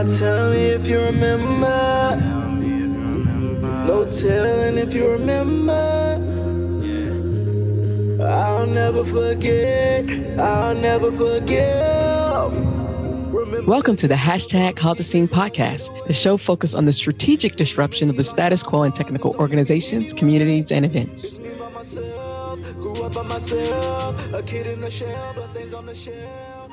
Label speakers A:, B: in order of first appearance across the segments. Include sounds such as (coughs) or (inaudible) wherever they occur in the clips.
A: Now tell me if you remember. No telling if you remember. I'll never forget. I'll never forgive. Remember
B: Welcome to the hashtag CauseAScene podcast, the show focused on the strategic disruption of the status quo in technical organizations, communities, and events.
A: me by myself. Grew up by myself. A kid in the shell. Blessings on the shelf.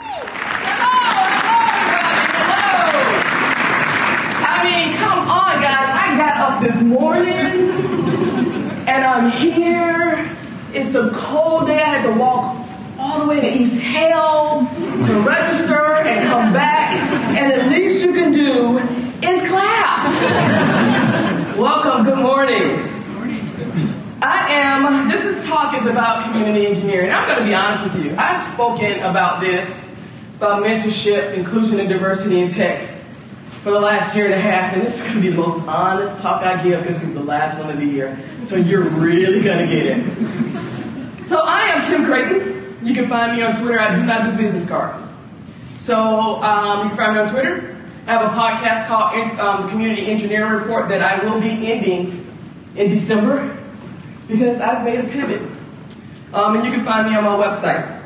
C: I mean, come on, guys. I got up this morning and I'm here. It's a cold day. I had to walk all the way to East Hale to register and come back. And the least you can do is clap. Welcome. Good morning. I am, this is talk is about community engineering. I'm going to be honest with you. I've spoken about this, about mentorship, inclusion, and diversity in tech for the last year and a half, and this is going to be the most honest talk I give because it's the last one of the year. So you're really going to get it. So I am Kim Crayton. You can find me on Twitter. I do not do business cards. So um, you can find me on Twitter. I have a podcast called um, Community Engineering Report that I will be ending in December because I've made a pivot. Um, and you can find me on my website.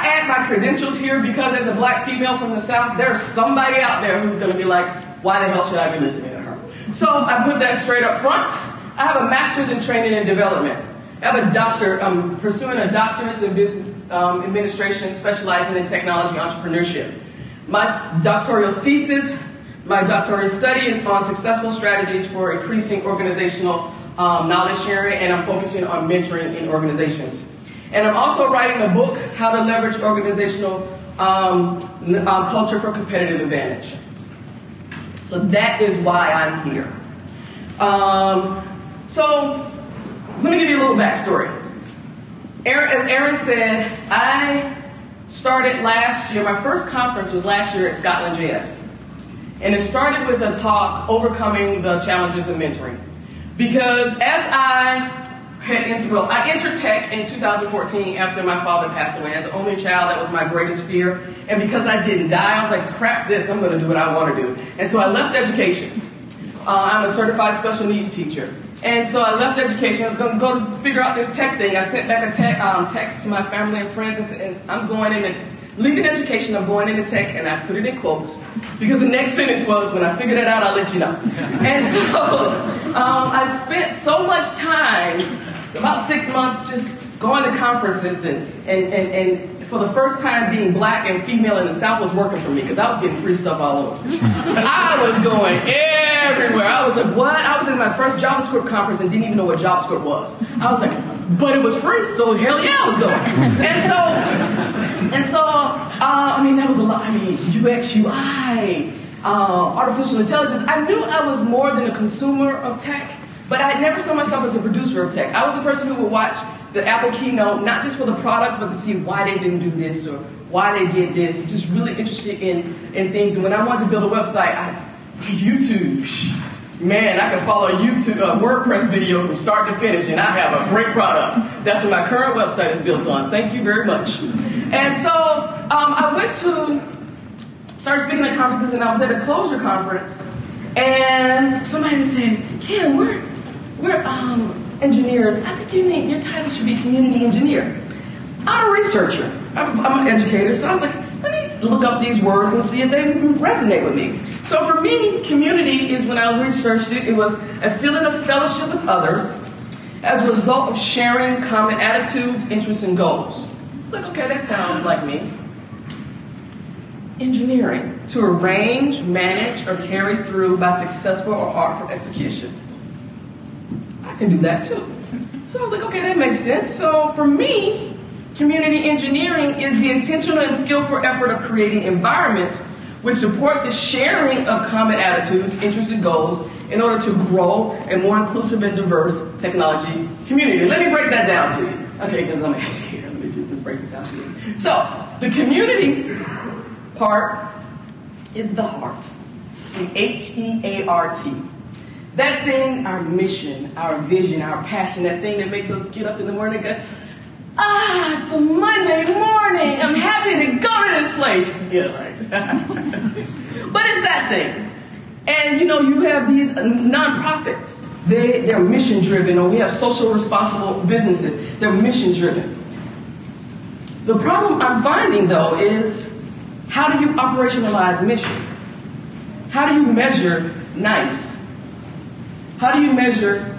C: I add my credentials here because as a black female from the South, there's somebody out there who's going to be like, why the hell should I be listening to her? So I put that straight up front. I have a master's in training and development. I have a doctor, I'm pursuing a doctorate in business um, administration, specializing in technology entrepreneurship. My doctoral thesis, my doctoral study is on successful strategies for increasing organizational um, knowledge sharing, and I'm focusing on mentoring in organizations. And I'm also writing a book, How to Leverage Organizational um, uh, Culture for Competitive Advantage. So that is why I'm here. Um, so let me give you a little backstory. Aaron, as Aaron said, I started last year, my first conference was last year at Scotland JS. And it started with a talk, Overcoming the Challenges of Mentoring. Because as I had well, I entered tech in 2014 after my father passed away. As an only child, that was my greatest fear. And because I didn't die, I was like, crap this, I'm going to do what I want to do. And so I left education. Uh, I'm a certified special needs teacher. And so I left education. I was going to go figure out this tech thing. I sent back a um, text to my family and friends and said, I'm going into, leaving education, I'm going into tech, and I put it in quotes. Because the next sentence was, when I figure that out, I'll let you know. (laughs) and so um, I spent so much time, about six months, just going to conferences and, and, and, and for the first time being black and female in the South was working for me because I was getting free stuff all over. (laughs) I was going everywhere. I was like, what? I was in my first JavaScript conference and didn't even know what JavaScript was. I was like, but it was free, so hell yeah, I was going. (laughs) And so, and so, uh, I mean, that was a lot. I mean, UX, UI, uh, artificial intelligence. I knew I was more than a consumer of tech, but I had never saw myself as a producer of tech. I was the person who would watch the Apple keynote, not just for the products, but to see why they didn't do this or why they did this. Just really interested in, in things. And when I wanted to build a website, I YouTube. Man, I can follow a YouTube a WordPress video from start to finish, and I have a great product. That's what my current website is built on. Thank you very much. And so um, I went to started speaking at conferences, and I was at a Clojure conference, and somebody was saying, "Kim, we're we're um, engineers. I think you need your title should be community engineer." I'm a researcher. I'm, I'm an educator, so I was like, let me look up these words and see if they resonate with me. So for me, community is when I researched it, it was a feeling of fellowship with others as a result of sharing common attitudes, interests, and goals. It's like, okay, that sounds like me. Engineering, to arrange, manage, or carry through by successful or artful execution. Can do that too. So I was like, okay, that makes sense. So for me, community engineering is the intentional and skillful effort of creating environments which support the sharing of common attitudes, interests, and goals in order to grow a more inclusive and diverse technology community. Let me break that down to you. Okay, because I'm an educator. Let me just break this down to you. So, the community part is the heart. The H E A R T. That thing, our mission, our vision, our passion, that thing that makes us get up in the morning and go, ah, it's a Monday morning. I'm happy to go to this place. Yeah, right. (laughs) but it's that thing. And you know, you have these nonprofits. They they're mission driven, or we have social responsible businesses. They're mission driven. The problem I'm finding though is how do you operationalize mission? How do you measure nice? How do you measure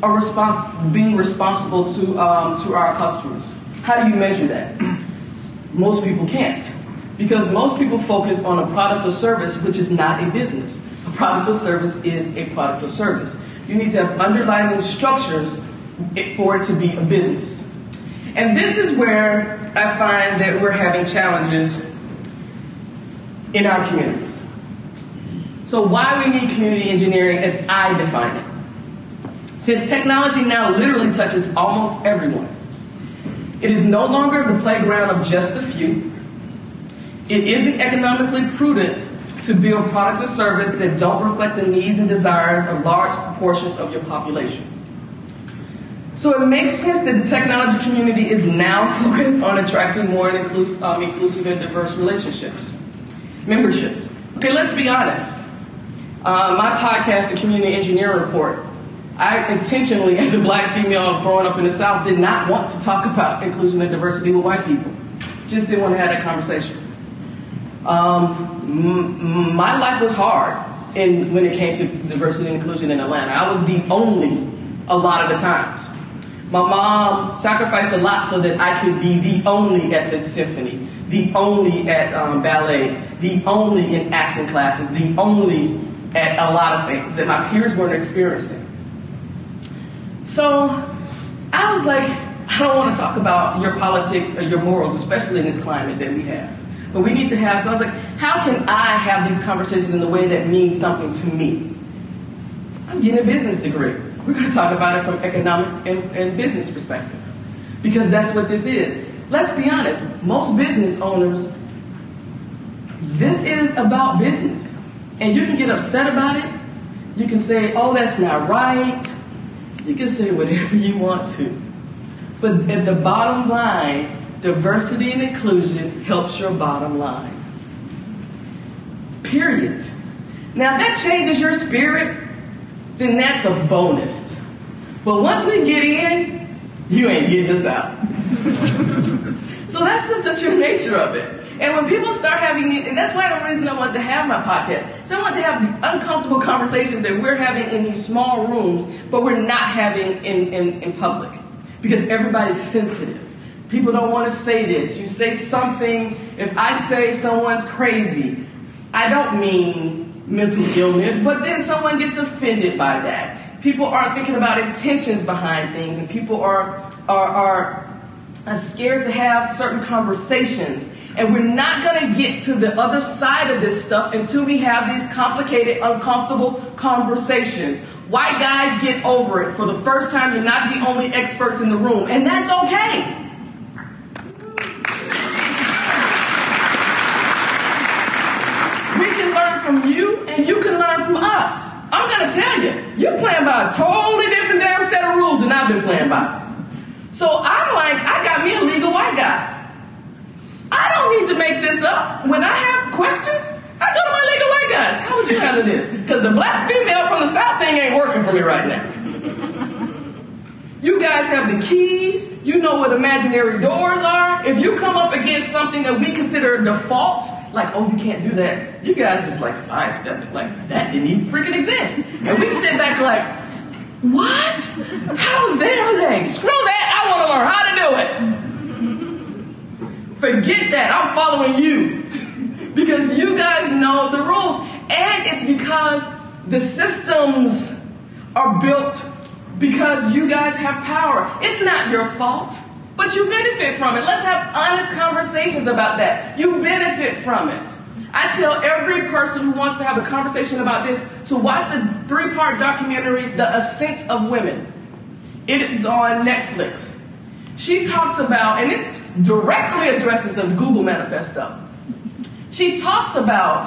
C: a response, being responsible to, um, to our customers? How do you measure that? (clears throat) Most people can't. Because most people focus on a product or service, which is not a business. A product or service is a product or service. You need to have underlying structures for it to be a business. And this is where I find that we're having challenges in our communities. So, why we need community engineering as I define it. Since technology now literally touches almost everyone, it is no longer the playground of just a few. It isn't economically prudent to build products or services that don't reflect the needs and desires of large proportions of your population. So it makes sense that the technology community is now (laughs) focused on attracting more inclusive, um, inclusive and diverse relationships, memberships. Okay, let's be honest. Uh, my podcast, The Community Engineer Report, I intentionally, as a black female growing up in the South, did not want to talk about inclusion and diversity with white people. Just didn't want to have that conversation. Um, m- my life was hard in, when it came to diversity and inclusion in Atlanta. I was the only a lot of the times. My mom sacrificed a lot so that I could be the only at the symphony, the only at um, ballet, the only in acting classes, the only at a lot of things that my peers weren't experiencing. So I was like, I don't want to talk about your politics or your morals, especially in this climate that we have. But we need to have, so I was like, how can I have these conversations in a way that means something to me? I'm getting a business degree. We're going to talk about it from economics and, and business perspective. Because that's what this is. Let's be honest, most business owners, this is about business. And you can get upset about it. You can say, oh, that's not right. You can say whatever you want to. But at the bottom line, diversity and inclusion helps your bottom line. Period. Now, if that changes your spirit, then that's a bonus. But once we get in, you ain't getting us out. (laughs) so that's just the true nature of it. And when people start having, and that's why the reason I wanted to have my podcast. So I want to have the uncomfortable (laughs) conversations that we're having in these small rooms, but we're not having in, in, in public. Because everybody's sensitive. People don't want to say this. You say something, if I say someone's crazy, I don't mean mental illness, but then someone gets offended by that. People aren't thinking about intentions behind things, and people are, are, are scared to have certain conversations. And we're not going to get to the other side of this stuff until we have these complicated, uncomfortable conversations. White guys get over it. For the first time, you're not the only experts in the room, and that's okay. We can learn from you, and you can learn from us. I'm going to tell you, you're playing by a totally different damn set of rules than I've been playing by. So I'm like, I got me a league of white guys. I don't need to make this up. When I have questions, I go to my legal white guys. How would you handle this? Because the black female from the South thing ain't working for me right now. You guys have the keys. You know what imaginary doors are. If you come up against something that we consider a default, like, oh, you can't do that, you guys just like sidestep it. Like, that didn't even freaking exist. And we sit back like, what? How dare they? Screw that. I want to learn how to do it. Forget that. I'm following you. because you guys know the rules. And it's because the systems are built because you guys have power. It's not your fault, but you benefit from it. Let's have honest conversations about that. You benefit from it. I tell every person who wants to have a conversation about this to watch the three part documentary, The Ascent of Women. It is on Netflix. She talks about, and this directly addresses the Google Manifesto. She talks about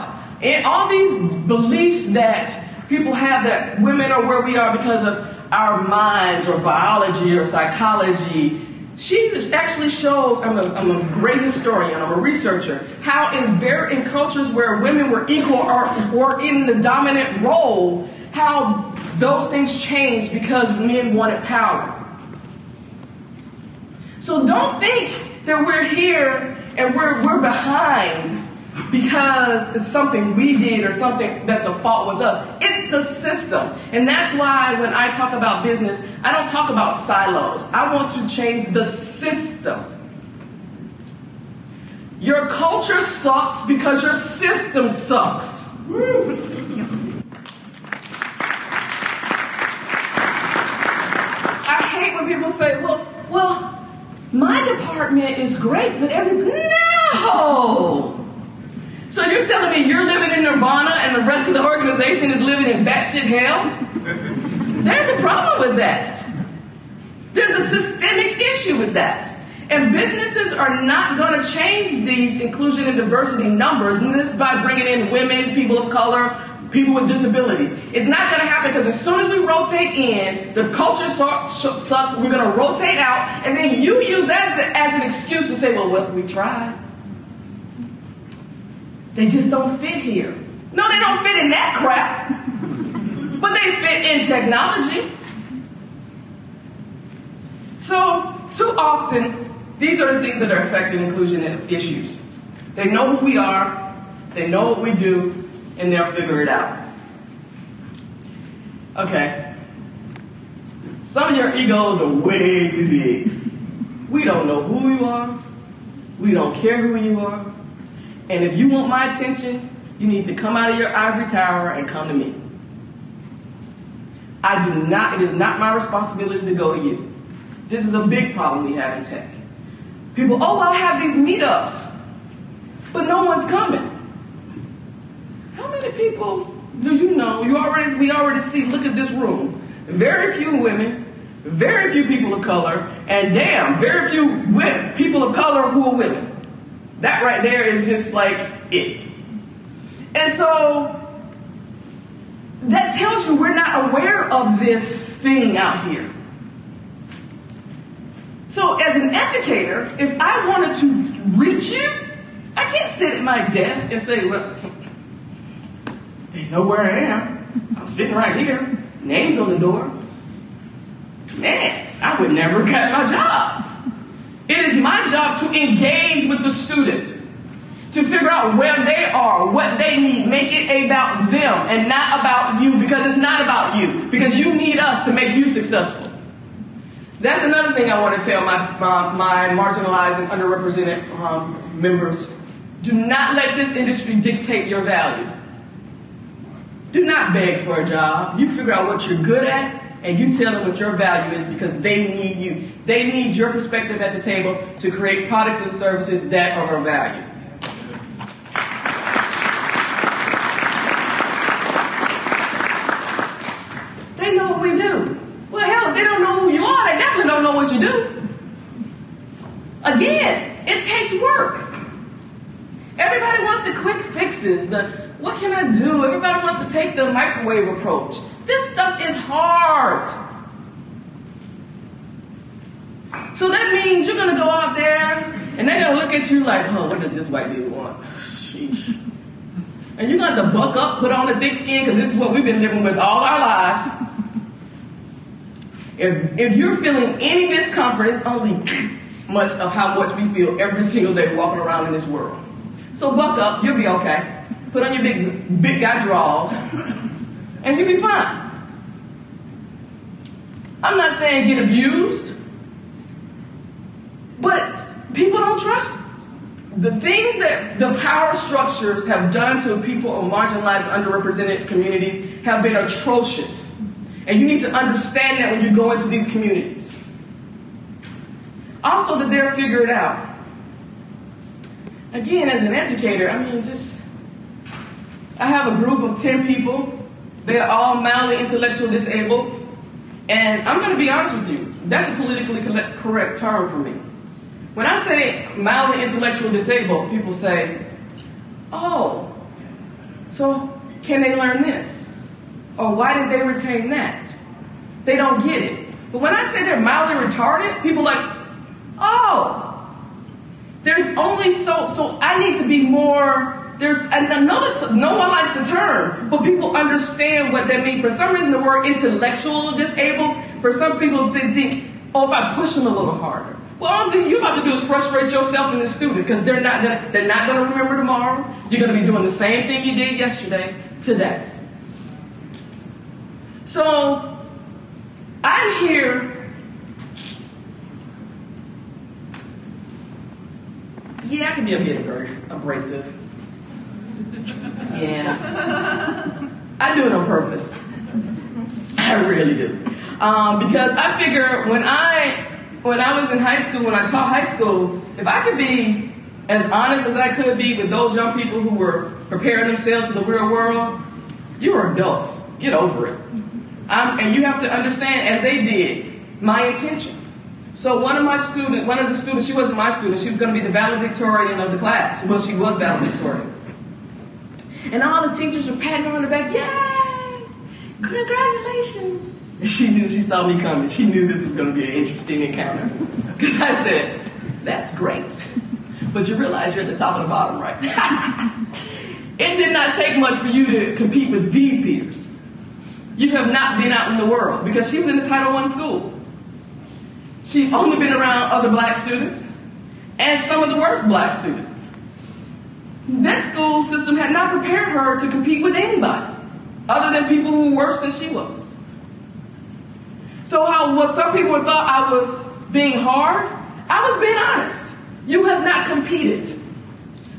C: all these beliefs that people have that women are where we are because of our minds or biology or psychology. she actually shows, I'm a, I'm a great historian, I'm a researcher, how in, in cultures where women were equal or were in the dominant role, how those things changed because men wanted power. So don't think that we're here and we're, we're behind because it's something we did or something that's a fault with us. It's the system. And that's why when I talk about business, I don't talk about silos. I want to change the system. Your culture sucks because your system sucks. I hate when people say, well, well, my department is great, but every no. So you're telling me you're living in nirvana and the rest of the organization is living in batshit hell? There's a problem with that. There's a systemic issue with that. And businesses are not going to change these inclusion and diversity numbers just by bringing in women, people of color, people with disabilities. It's not going to happen because as soon as we rotate in, the culture sucks, we're going to rotate out, and then you use that as, as an excuse to say, well, what we tried. They just don't fit here. No, they don't fit in that crap, (laughs) but they fit in technology. So, too often, these are the things that are affecting inclusion issues. They know who we are, they know what we do, and they'll figure it out. Okay. Some of your egos are way too big. We don't know who you are. We don't care who you are. And if you want my attention, you need to come out of your ivory tower and come to me. I do not, it is not my responsibility to go to you. This is a big problem we have in tech. People, oh, I'll have these meetups, but no one's coming. How many people do you know? You already, we already see, look at this room. Very few women, very few people of color, and damn, very few women, people of color who are women. That right there is just like it. And so that tells you we're not aware of this thing out here. So, as an educator, if I wanted to reach you, I can't sit at my desk and say, Look, they know where I am. I'm sitting right here, names on the door. Man, I would never get my job. It is my job to engage with the student, to figure out where they are, what they need, make it about them and not about you because it's not about you, because you need us to make you successful. That's another thing I want to tell my, my, my marginalized and underrepresented um, members. Do not let this industry dictate your value. Do not beg for a job. You figure out what you're good at and you tell them what your value is because they need you. They need your perspective at the table to create products and services that are of value. They know what we do. Well, hell, they don't know who you are. They definitely don't know what you do. Again, it takes work. Everybody wants the quick fixes, the what can I do? Everybody wants to take the microwave approach. This stuff is hard. So that means you're going to go out there and they're going to look at you like, oh, what does this white dude want? Sheesh. And you're going to have to buck up, put on a thick skin, because this is what we've been living with all our lives. If, if you're feeling any discomfort, it's only much of how much we feel every single day walking around in this world. So buck up, you'll be okay. Put on your big, big guy drawers, and you'll be fine. I'm not saying get abused, but people don't trust the things that the power structures have done to people of marginalized, underrepresented communities have been atrocious. And you need to understand that when you go into these communities. Also, that they're figured out. Again, as an educator, I mean, just, I have a group of 10 people. They're all mildly intellectual disabled. And I'm going to be honest with you, that's a politically correct term for me. When I say mildly intellectual disabled, people say, oh, so can they learn this? Or why did they retain that? They don't get it. But when I say they're mildly retarded, people like, Oh, there's only so, so I need to be more, there's, and no one likes the term, but people understand what that means. For some reason, the word intellectual disabled, for some people, they think, oh, if I push them a little harder. Well, all you have to do is frustrate yourself and the student because they're not gonna, they're not going to remember tomorrow. You're going to be doing the same thing you did yesterday today. So I'm here. Yeah, I can be a bit abrasive. (laughs) Yeah. I do it on purpose. I really do. Um, because I figure when I when I was in high school, when I taught high school, if I could be as honest as I could be with those young people who were preparing themselves for the real world, you are adults. Get over it. I'm, and you have to understand, as they did, my intention. So one of my students, one of the students, she wasn't my student, she was going to be the valedictorian of the class. Well, she was valedictorian. And all the teachers were patting her on the back, yay! Congratulations! And she knew she saw me coming. She knew this was going to be an interesting encounter. (laughs) Because I said, that's great. But you realize you're at the top of the bottom right (laughs) it did not take much for you to compete with these peers. You have not been out in the world because she was in the Title I school. She'd only been around other black students and some of the worst black students. That school system had not prepared her to compete with anybody other than people who were worse than she was. So how what some people thought I was being hard, I was being honest. You have not competed.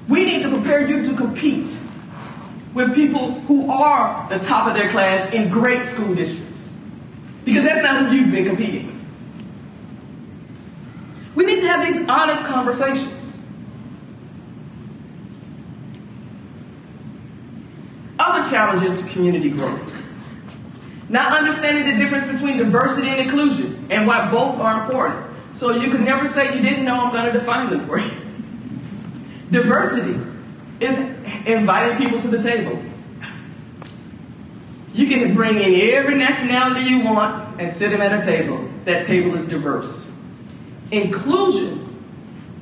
C: We need to prepare you to compete with people who are the top of their class in great school districts. Because that's not who you've been competing with. We need to have these honest conversations. Other challenges to community growth. Not understanding the difference between diversity and inclusion and why both are important. So you can never say you didn't know I'm going to define them for you. (laughs) Diversity is inviting people to the table. You can bring in every nationality you want and sit them at a table. That table is diverse. Inclusion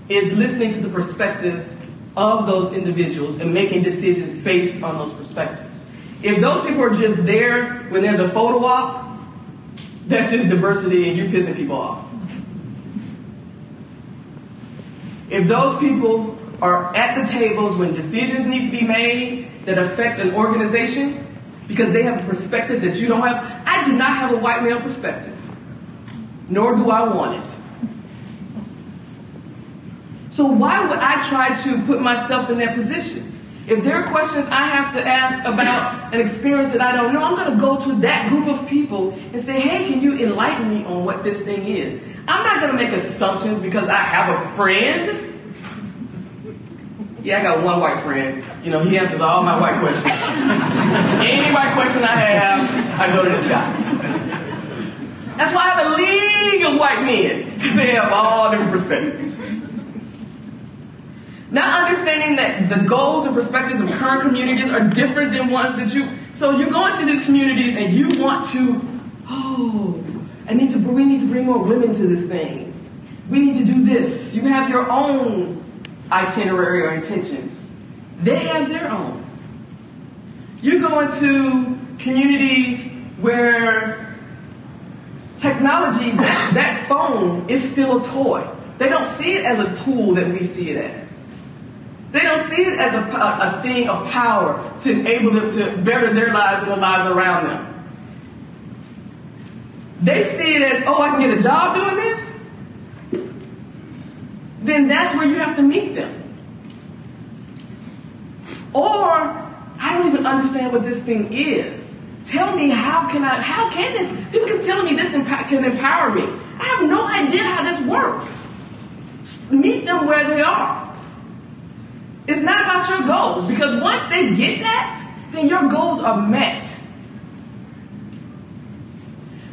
C: is listening to the perspectives of those individuals and making decisions based on those perspectives. If those people are just there when there's a photo op, that's just diversity and you're pissing people off. If those people are at the tables when decisions need to be made that affect an organization because they have a perspective that you don't have, I do not have a white male perspective, nor do I want it. So, why would I try to put myself in that position? If there are questions I have to ask about an experience that I don't know, I'm going to go to that group of people and say, hey, can you enlighten me on what this thing is? I'm not going to make assumptions because I have a friend. Yeah, I got one white friend. You know, he answers all my white questions. (laughs) Any white question I have, I go to this guy. That's why I have a league of white men, because they have all different perspectives. Not understanding that the goals and perspectives of current communities are different than ones that you. So you go into these communities and you want to, oh, I need to. We need to bring more women to this thing. We need to do this. You have your own itinerary or intentions. They have their own. You go into communities where technology, that, that phone, is still a toy. They don't see it as a tool that we see it as. They don't see it as a, a, thing of power to enable them to better their lives and the lives around them. They see it as, oh, I can get a job doing this. Then that's where you have to meet them. Or, I don't even understand what this thing is. Tell me how can I, how can this, people can tell me this can empower me. I have no idea how this works. Meet them where they are. It's not about your goals because once they get that, then your goals are met.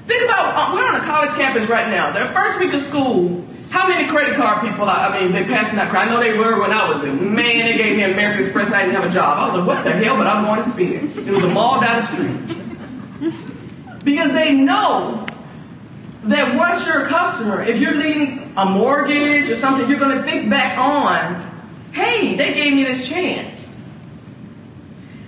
C: Think about uh, we're on a college campus right now. Their first week of school. How many credit card people? I, mean, they passing out credit. I know they were when I was in. Man, they gave me American Express. I didn't have a job. I was like, what the hell? But I'm going to spend. It was a mall down the street because they know that once you're a customer, if you're leading a mortgage or something, you're going to think back on, hey, they gave me this chance.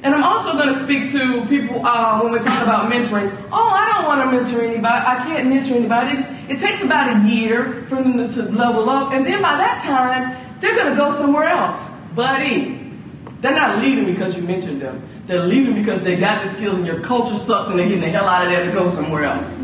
C: And I'm also going to speak to people uh, when we talk about mentoring. Oh, I don't want to mentor anybody. I can't mentor anybody. It's, it takes about a year for them to level up. And then by that time, they're going to go somewhere else. Buddy, they're not leaving because you mentored them. They're leaving because they got the skills and your culture sucks and they're getting the hell out of there to go somewhere else.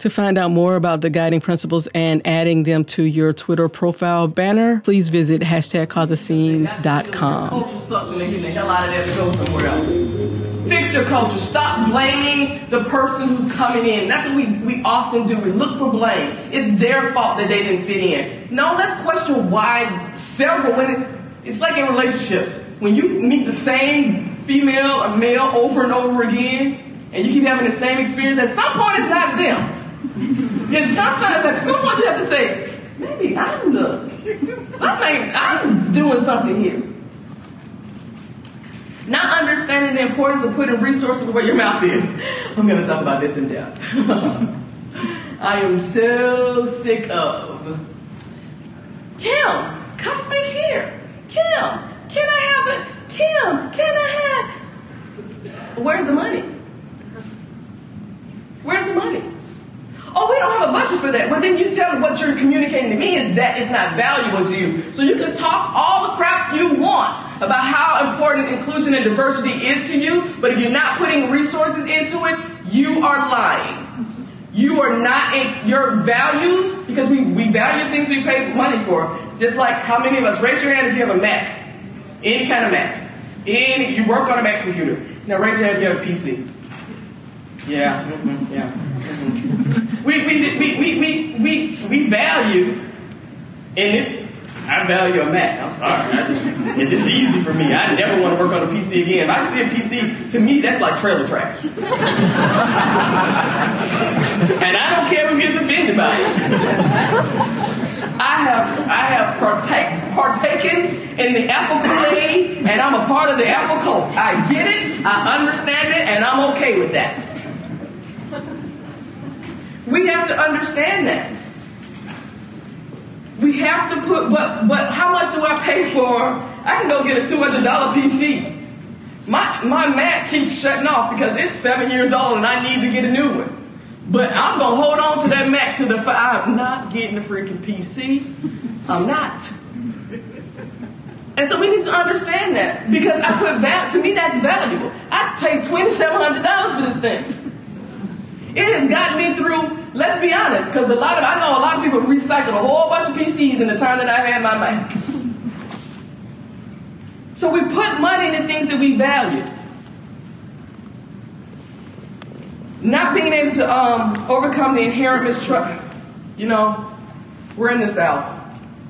B: To find out more about the guiding principles and adding them to your Twitter profile banner, please visit hashtag
C: else. Fix your culture. Stop blaming the person who's coming in. That's what we, we often do. We look for blame. It's their fault that they didn't fit in. No, let's question why several women. It's like in relationships. When you meet the same female or male over and over again, and you keep having the same experience, at some point it's not them. And sometimes at some point you have to say, maybe I'm the something I'm doing something here. Not understanding the importance of putting resources where your mouth is. I'm going to talk about this in depth. (laughs) I am so sick of. Kim, come speak here. Kim, can I have it? Kim, can I have? Where's the money? Where's the money? Oh, we don't have a budget for that. But then you tell me what you're communicating to me is that it's not valuable to you. So you can talk all the crap you want about how important inclusion and diversity is to you, but if you're not putting resources into it, you are lying. You are not in your values because we, we value things we pay money for. Just like how many of us raise your hand if you have a Mac, any kind of Mac, any you work on a Mac computer. Now raise your hand if you have a PC. Yeah, mm-hmm, yeah. Mm-hmm. We, we, we, we, we, we, we value, and it's, I value a Mac. I'm sorry. Just, it's just easy for me. I never want to work on a PC again. If I see a PC, to me, that's like trailer trash. (laughs) and I don't care who gets offended by it. I have, I have partake, partaken in the Apple Kool-Aid, and I'm a part of the Apple cult. I get it, I understand it, and I'm okay with that. We have to understand that. We have to put, but but how much do I pay for? I can go get a two hundred dollar PC. My my Mac keeps shutting off because it's seven years old and I need to get a new one. But I'm gonna hold on to that Mac to the. I'm not getting a freaking PC. I'm not. And so we need to understand that because I put that to me that's valuable. I paid twenty seven hundred dollars for this thing. It has gotten me through, let's be honest, because a lot of I know a lot of people recycled a whole bunch of PCs in the time that I had my Mac. So we put money into things that we value. Not being able to um, overcome the inherent mistrust. You know, we're in the South.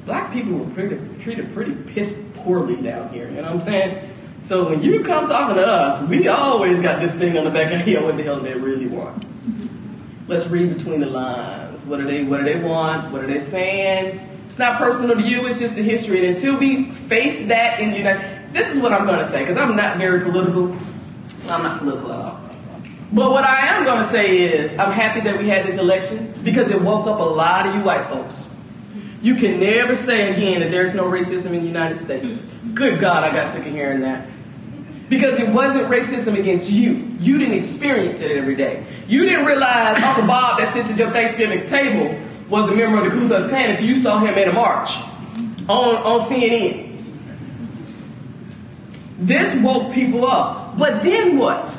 C: Black people were pretty, treated pretty pissed poorly down here. You know what I'm saying? So when you come talking to us, we always got this thing on the back of our head. What the hell they really want? Let's read between the lines. What do they What do they want? What are they saying? It's not personal to you. It's just the history. And until we face that in the United, this is what I'm going to say because I'm not very political. I'm not political at all. But what I am going to say is, I'm happy that we had this election because it woke up a lot of you white folks. You can never say again that there's no racism in the United States. Good God, I got sick of hearing that. Because it wasn't racism against you. You didn't experience it every day. You didn't realize Uncle Bob that sits at your Thanksgiving table was a member of the Ku Klux Klan until you saw him at a march on, on CNN. This woke people up. But then what?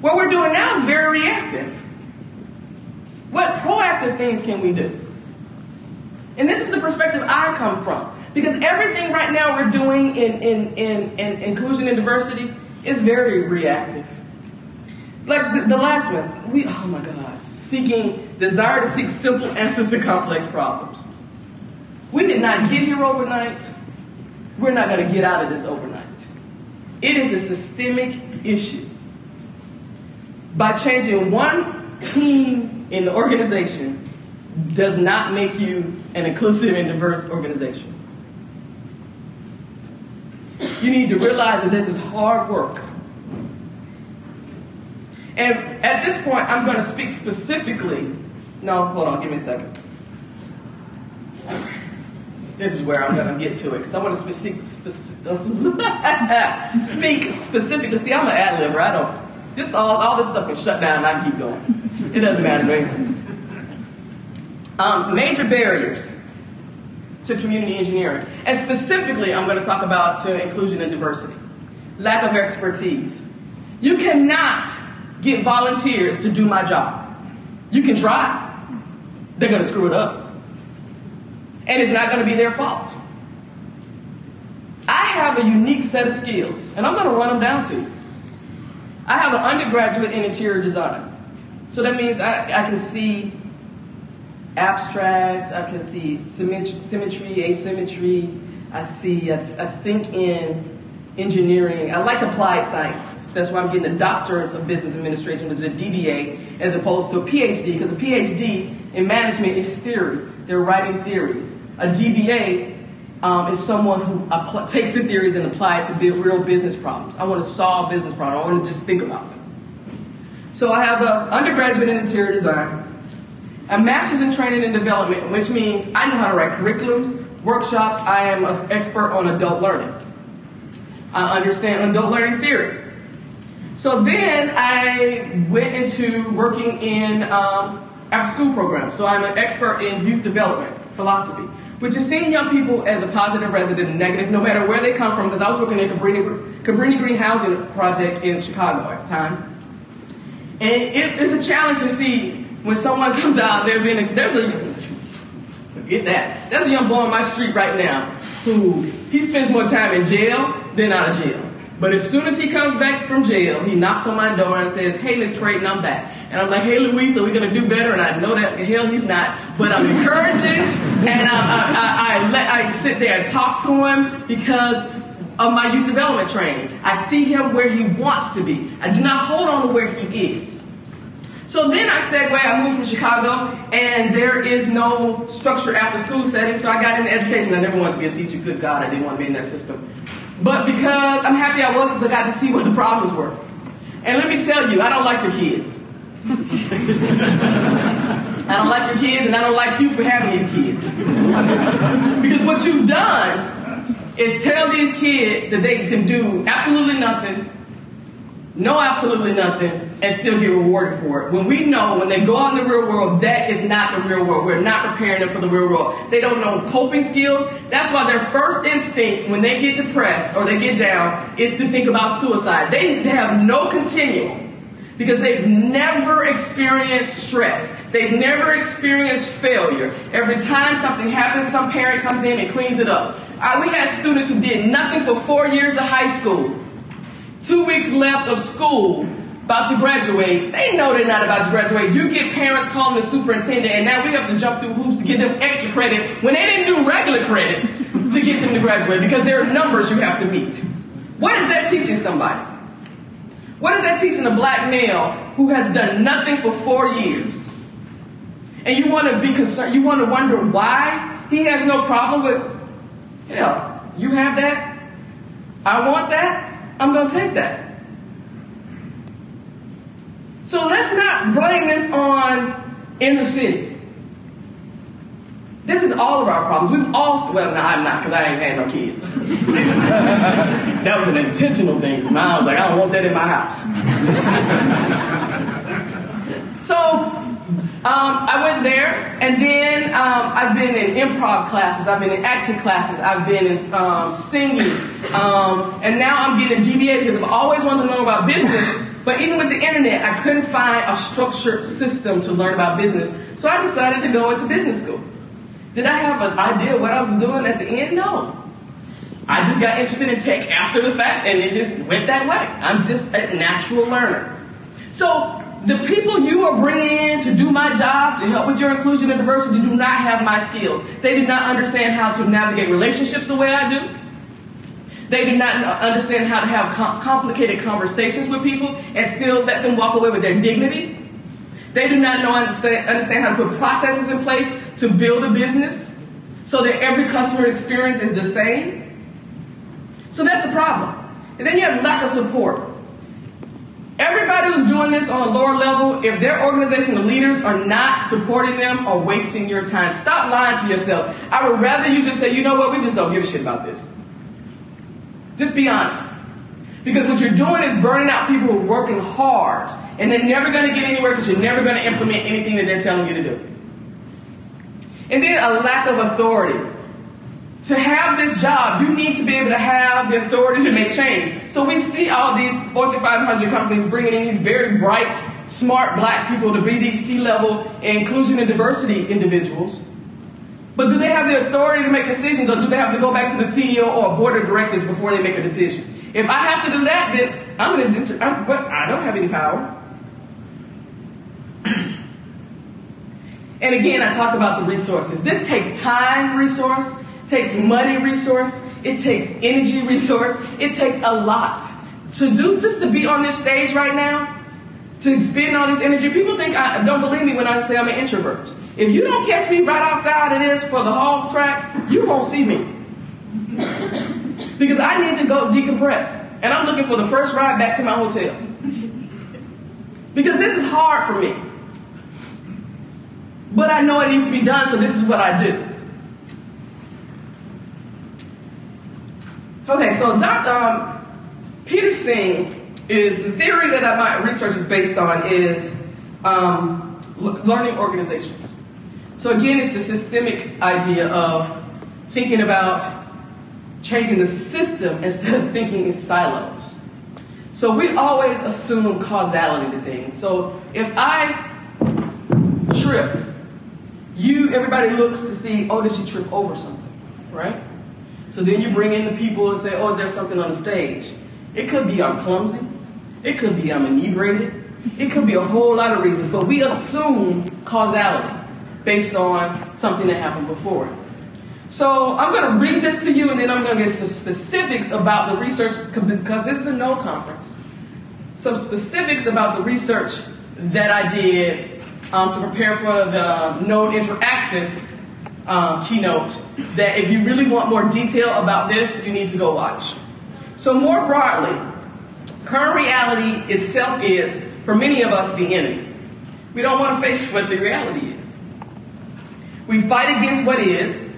C: What we're doing now is very reactive. What proactive things can we do? And this is the perspective I come from. Because everything right now we're doing in, in, in, in inclusion and diversity is very reactive. Like the, the, last one, we, oh my God, seeking, desire to seek simple answers to complex problems. We did not get here overnight. We're not going to get out of this overnight. It is a systemic issue. By changing one team in the organization does not make you an inclusive and diverse organization. You need to realize that this is hard work. And at this point, I'm going to speak specifically. No, hold on, give me a second. This is where I'm going to get to it because I want to speak, (laughs) speak specifically. See, I'm an ad libber. I don't. Just all, all this stuff can shut down and I keep going. It doesn't matter to me. Um, major barriers to community engineering. And specifically, I'm going to talk about to inclusion and diversity. Lack of expertise. You cannot get volunteers to do my job. You can try. They're going to screw it up. And it's not going to be their fault. I have a unique set of skills, and I'm going to run them down to you. I have an undergraduate in interior design. So that means I, I can see abstracts, I can see symmetry, symmetry asymmetry, I see, I, I, think in engineering. I like applied sciences. That's why I'm getting a doctorate of business administration, which is a DBA, as opposed to a PhD, because a PhD in management is theory. They're writing theories. A DBA um, is someone who apl- takes the theories and apply it to real business problems. I want to solve business problems. I want to just think about them. So I have an undergraduate in interior design a master's in training and development, which means I know how to write curriculums, workshops. I am an expert on adult learning. I understand adult learning theory. So then I went into working in um, after school programs. So I'm an expert in youth development philosophy, which is seeing young people as a positive resident and negative, no matter where they come from. Because I was working in Cabrini, Cabrini Green Housing Project in Chicago at the time. And it, it's a challenge to see when someone comes out, there being a, there's a forget that. There's a young boy on my street right now who he spends more time in jail than out of jail. But as soon as he comes back from jail, he knocks on my door and says, "Hey, Miss Crayton, I'm back." And I'm like, "Hey, Louise, are we gonna do better?" And I know that the hell he's not, but I'm encouraging, and I, I, I, I, let I sit there and talk to him because of my youth development training. I see him where he wants to be. I do not hold on to where he is. So then I segue, I moved from Chicago, and there is no structure after school setting, so I got into education. I never wanted to be a teacher. Good God, I didn't want to be in that system. But because I'm happy I was, because I got to see what the problems were. And let me tell you, I don't like your kids. I don't like your kids, and I don't like you for having these kids. because what you've done is tell these kids that they can do absolutely nothing, know absolutely nothing, and still get rewarded for it. When we know when they go out in the real world, that is not the real world. We're not preparing them for the real world. They don't know coping skills. That's why their first instinct when they get depressed or they get down is to think about suicide. They, they have no continuum because they've never experienced stress. They've never experienced failure. Every time something happens, some parent comes in and cleans it up. Uh, we had students who did nothing for four years of high school. Two weeks left of school, about to graduate. They know they're not about to graduate. You get parents calling the superintendent, and now we have to jump through hoops to get them extra credit when they didn't do regular credit to get them to graduate because there are numbers you have to meet. What is that teaching somebody? What is that teaching a black male who has done nothing for four years? And you want to be concerned, you want to wonder why he has no problem with, hell, you have that? I want that? I'm going to take that. So let's not blame this on inner city. This is all of our problems. We've all, well, no, I'm not because I ain't had no kids. (laughs) that was an intentional thing from I was like, I don't want that in my house. (laughs) so um, I went there, and then um, I've been in improv classes, I've been in acting classes, I've been in um, singing, um, and now I'm getting a DBA because I've always wanted to learn about business. But even with the internet, I couldn't find a structured system to learn about business. So I decided to go into business school. Did I have an idea what I was doing at the end? No. I just got interested in tech after the fact and it just went that way. I'm just a natural learner. So the people you are bringing in to do to help with your inclusion and diversity, do not have my skills. They do not understand how to navigate relationships the way I do. They do not understand how to have com- complicated conversations with people and still let them walk away with their dignity. They do not know understand, understand how to put processes in place to build a business so that every customer experience is the same. So that's a problem. And then you have lack of support. Everybody who's doing this on a lower level, if their organization, the leaders, are not supporting them or wasting your time, stop lying to yourself. I would rather you just say, you know what, we just don't give a shit about this. Just be honest. Because what you're doing is burning out people who are working hard, and they're never going to get anywhere because you're never going to implement anything that they're telling you to do. And then a lack of authority to have this job, you need to be able to have the authority to make change. So we see all these Fortune 500 companies bringing in these very bright, smart black people to be these C-level inclusion and diversity individuals. But do they have the authority to make decisions or do they have to go back to the CEO or board of directors before they make a decision? If I have to do that, then I'm going to do, but I don't have any power. (clears throat) and again, I talked about the resources. This takes time resource takes money resource, it takes energy resource, it takes a lot. To do just to be on this stage right now, to expend all this energy, people think I don't believe me when I say I'm an introvert. If you don't catch me right outside of this for the hall track, you won't see me. because I need to go decompress. And I'm looking for the first ride back to my hotel. because this is hard for me. But I know it needs to be done, so this is what I do. Okay, so Dr. Um, Peter Senge is the theory that my research is based on is um, learning organizations. So again, it's the systemic idea of thinking about changing the system instead of thinking in silos. So we always assume causality to things. So if I trip, you everybody looks to see, oh, did she trip over something, right? So then you bring in the people and say, oh, is there something on the stage? It could be I'm clumsy. It could be I'm inebriated. It could be a whole lot of reasons, but we assume causality based on something that happened before. So I'm going to read this to you and then I'm going to get some specifics about the research because this is a Node conference. Some specifics about the research that I did um, to prepare for the Node Interactive um, keynote that if you really want more detail about this, you need to go watch. So, more broadly, current reality itself is, for many of us, the enemy. We don't want to face what the reality is. We fight against what is.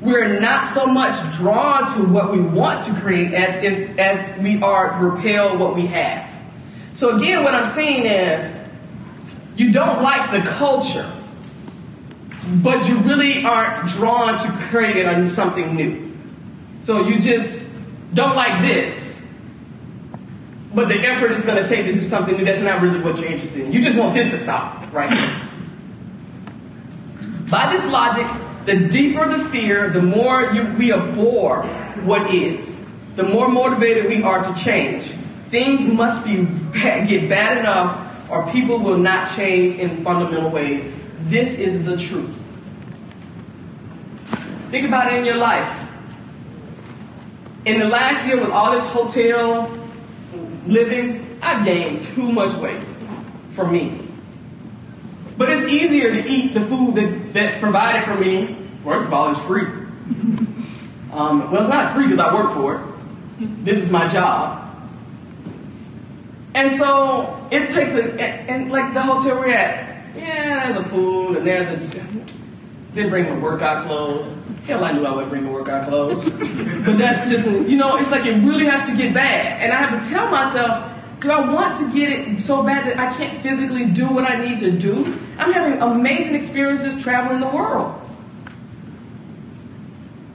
C: We're not so much drawn to what we want to create as if as we are repel what we have. So again, what I'm saying is you don't like the culture but you really aren't drawn to create on something new. So you just don't like this, but the effort is going to take to do something new that's not really what you're interested in. You just want this to stop right. By this logic, the deeper the fear, the more you, we abhor what is, the more motivated we are to change. Things must be (laughs) get bad enough, or people will not change in fundamental ways. This is the truth. Think about it in your life. In the last year, with all this hotel living, I've gained too much weight for me. But it's easier to eat the food that, that's provided for me. First of all, it's free. (laughs) Um, well, it's not free because I work for it. This is my job. And so it takes a, and, like the hotel we're at, yeah, there's a pool and there's a, they bring my workout clothes. Hell, I knew I wouldn't bring my workout clothes. (laughs) but that's just, you know, it's like it really has to get bad. And I have to tell myself, do I want to get it so bad that I can't physically do what I need to do? I'm having amazing experiences traveling the world.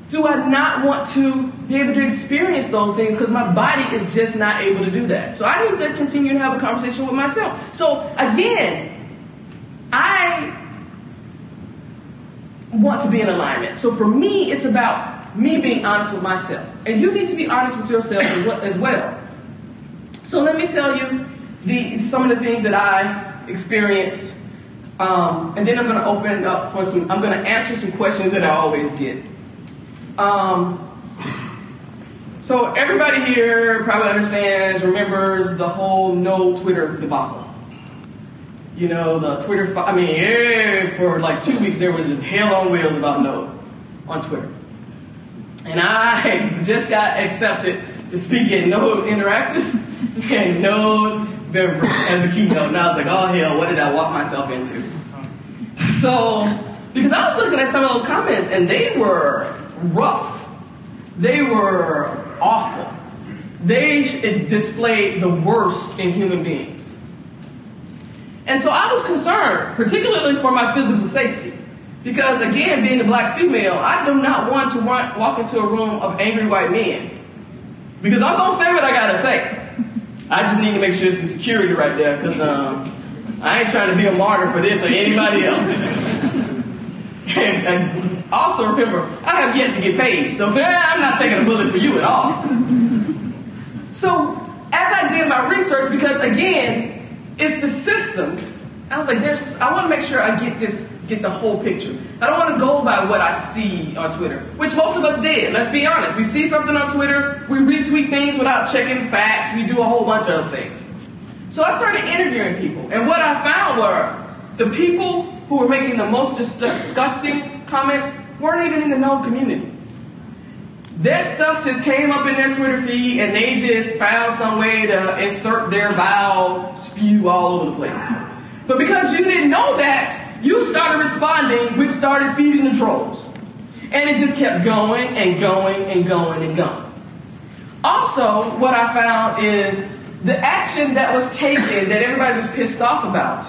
C: Do I not want to be able to experience those things because my body is just not able to do that? So I need to continue to have a conversation with myself. So again, I want to be in alignment. So for me, it's about me being honest with myself. And you need to be honest with yourself as well. So let me tell you the, some of the things that I experienced. Um, and then I'm going to open it up for some, I'm going to answer some questions that I always get. Um, so everybody here probably understands, remembers the whole Node Twitter debacle. You know, the Twitter, I mean, yeah, for like two weeks there was just hell on wheels about Node on Twitter. And I (laughs) just got accepted to speak at Node Interactive (laughs) and Node Denver as a keynote. And I was like, oh hell, what did I walk myself into? (laughs) So, because I was looking at some of those comments and they were rough. They were awful. They displayed the worst in human beings. And so I was concerned, particularly for my physical safety. Because again, being a black female, I do not want to walk into a room of angry white men. Because I'm going to say what I got to say. I just need to make sure there's some security right there because um, I ain't trying to be a martyr for this or anybody else. (laughs) and, and, also remember, I have yet to get paid, so (laughs) eh, I'm not taking a bullet for you at all. So as I did my research, because again, it's the system I was like, there's, I want to make sure I get this, get the whole picture. I don't want to go by what I see on Twitter, which most of us did. Let's be honest. We see something on Twitter, we retweet things without checking facts, we do a whole bunch of things. So I started interviewing people, and what I found was the people who were making the most disgusting comments weren't even in the Node community. That stuff just came up in their Twitter feed, and they just found some way to insert their vile spew all over the place. But because you didn't know that, you started responding, which started feeding the trolls. And it just kept going and going and going and going. Also, what I found is the action that was taken that everybody was pissed off about.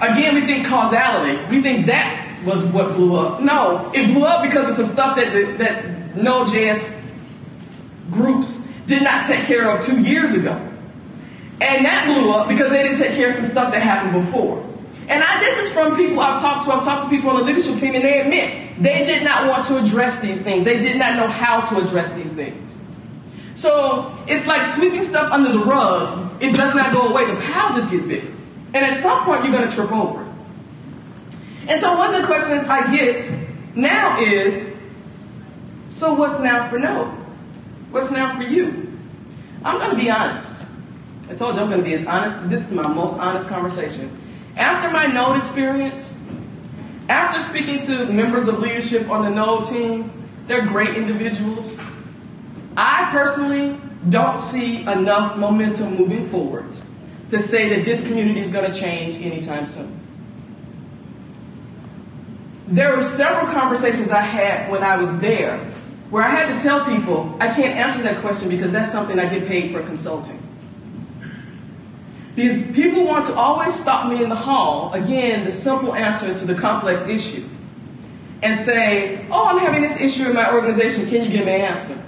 C: Again, we think causality. We think that was what blew up. No, it blew up because of some stuff that the, that Node.js groups did not take care of two years ago. And that blew up because they didn't take care of some stuff that happened before. And I, this is from people I've talked to. I've talked to people on the leadership team, and they admit they did not want to address these things. They did not know how to address these things. So it's like sweeping stuff under the rug. It does not go away. The pile just gets bigger. And at some point, you're going to trip over it. And so one of the questions I get now is, so what's now for Node? What's now for you? I'm going to be honest. I told you I'm going to be as honest. This is my most honest conversation. After my Node experience, after speaking to members of leadership on the Node team, they're great individuals. I personally don't see enough momentum moving forward to say that this community is going to change anytime soon. There were several conversations I had when I was there where I had to tell people I can't answer that question because that's something I get paid for consulting. Because people want to always stop me in the hall, again, the simple answer to the complex issue, and say, Oh, I'm having this issue in my organization, can you give me an answer?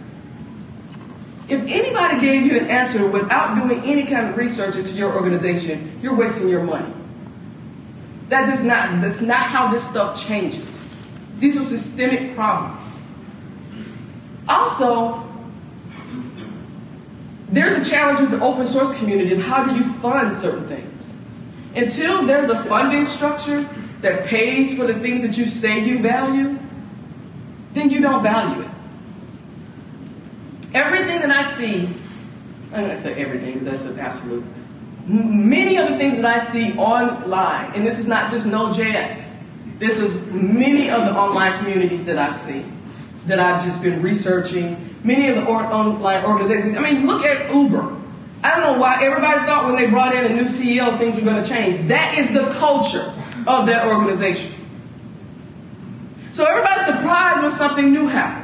C: If anybody gave you an answer without doing any kind of research into your organization, you're wasting your money. That is not, that's not how this stuff changes. These are systemic problems. Also, there's a challenge with the open source community of how do you fund certain things. Until there's a funding structure that pays for the things that you say you value, then you don't value it. Everything that I see, I'm going to say everything because that's an absolute. Many of the things that I see online, and this is not just Node.js, this is many of the online communities that I've seen, that I've just been researching, many of the or- online organizations. I mean, look at Uber. I don't know why everybody thought when they brought in a new CEO things were going to change. That is the culture of that organization. So everybody's surprised when something new happens.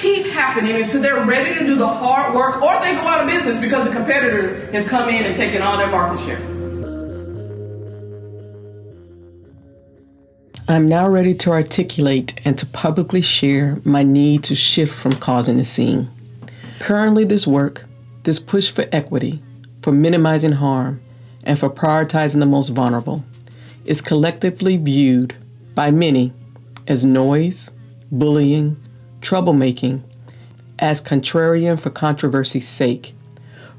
C: Keep happening until they're ready to do the hard work or they go out of business because a competitor has come in and taken all their market share.
B: I'm now ready to articulate and to publicly share my need to shift from causing a scene. Currently, this work, this push for equity, for minimizing harm, and for prioritizing the most vulnerable, is collectively viewed by many as noise, bullying, troublemaking, as contrarian for controversy's sake,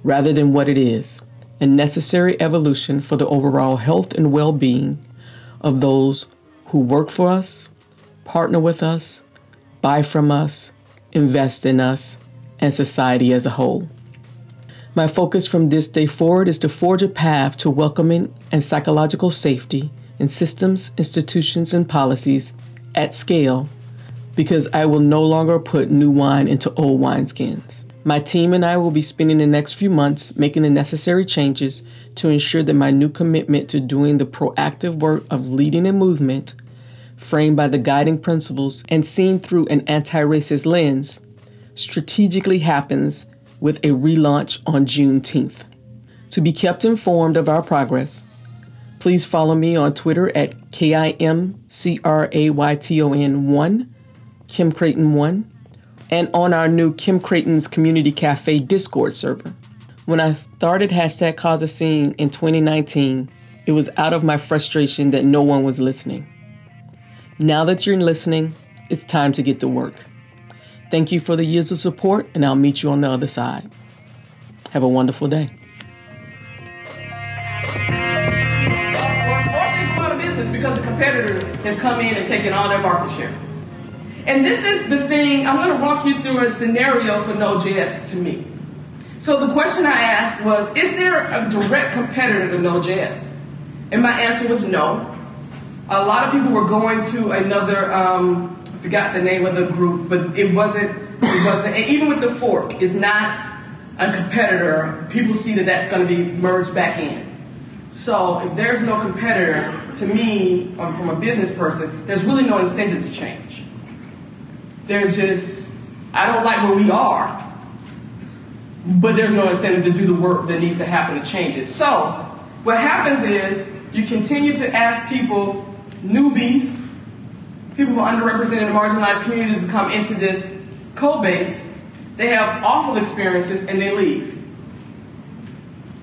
B: rather than what it is a necessary evolution for the overall health and well being of those who work for us, partner with us, buy from us, invest in us, and society as a whole. My focus from this day forward is to forge a path to welcoming and psychological safety in systems, institutions, and policies at scale because I will no longer put new wine into old wineskins. My team and I will be spending the next few months making the necessary changes to ensure that my new commitment to doing the proactive work of leading a movement framed by the guiding principles and seen through an anti racist lens strategically happens with a relaunch on Juneteenth. To be kept informed of our progress, please follow me on Twitter at KIMCRAYTON1, Kim Crayton 1, and on our new Kim Crayton's Community Cafe Discord server. When I started hashtag CauseAScene in 2019, it was out of my frustration that no one was listening. Now that you're listening, it's time to get to work. Thank you for the years of support, and I'll meet you on the other side. Have a wonderful day.
C: Or they go out of business because a competitor has come in and taken all their market share. And this is the thing, I'm going to walk you through a scenario for Node.js to me. So the question I asked was, is there a direct competitor to Node.js? And my answer was no. A lot of people were going to another, um, I forgot the name of the group, but it wasn't, it wasn't, and even with the fork, it's not a competitor. People see that that's going to be merged back in. So if there's no competitor, to me, or from a business person, there's really no incentive to change. There's just, I don't like where we are, but there's no incentive to do the work that needs to happen to change it. So what happens is you continue to ask people, newbies, people from underrepresented and marginalized communities to come into this code base. They have awful experiences and they leave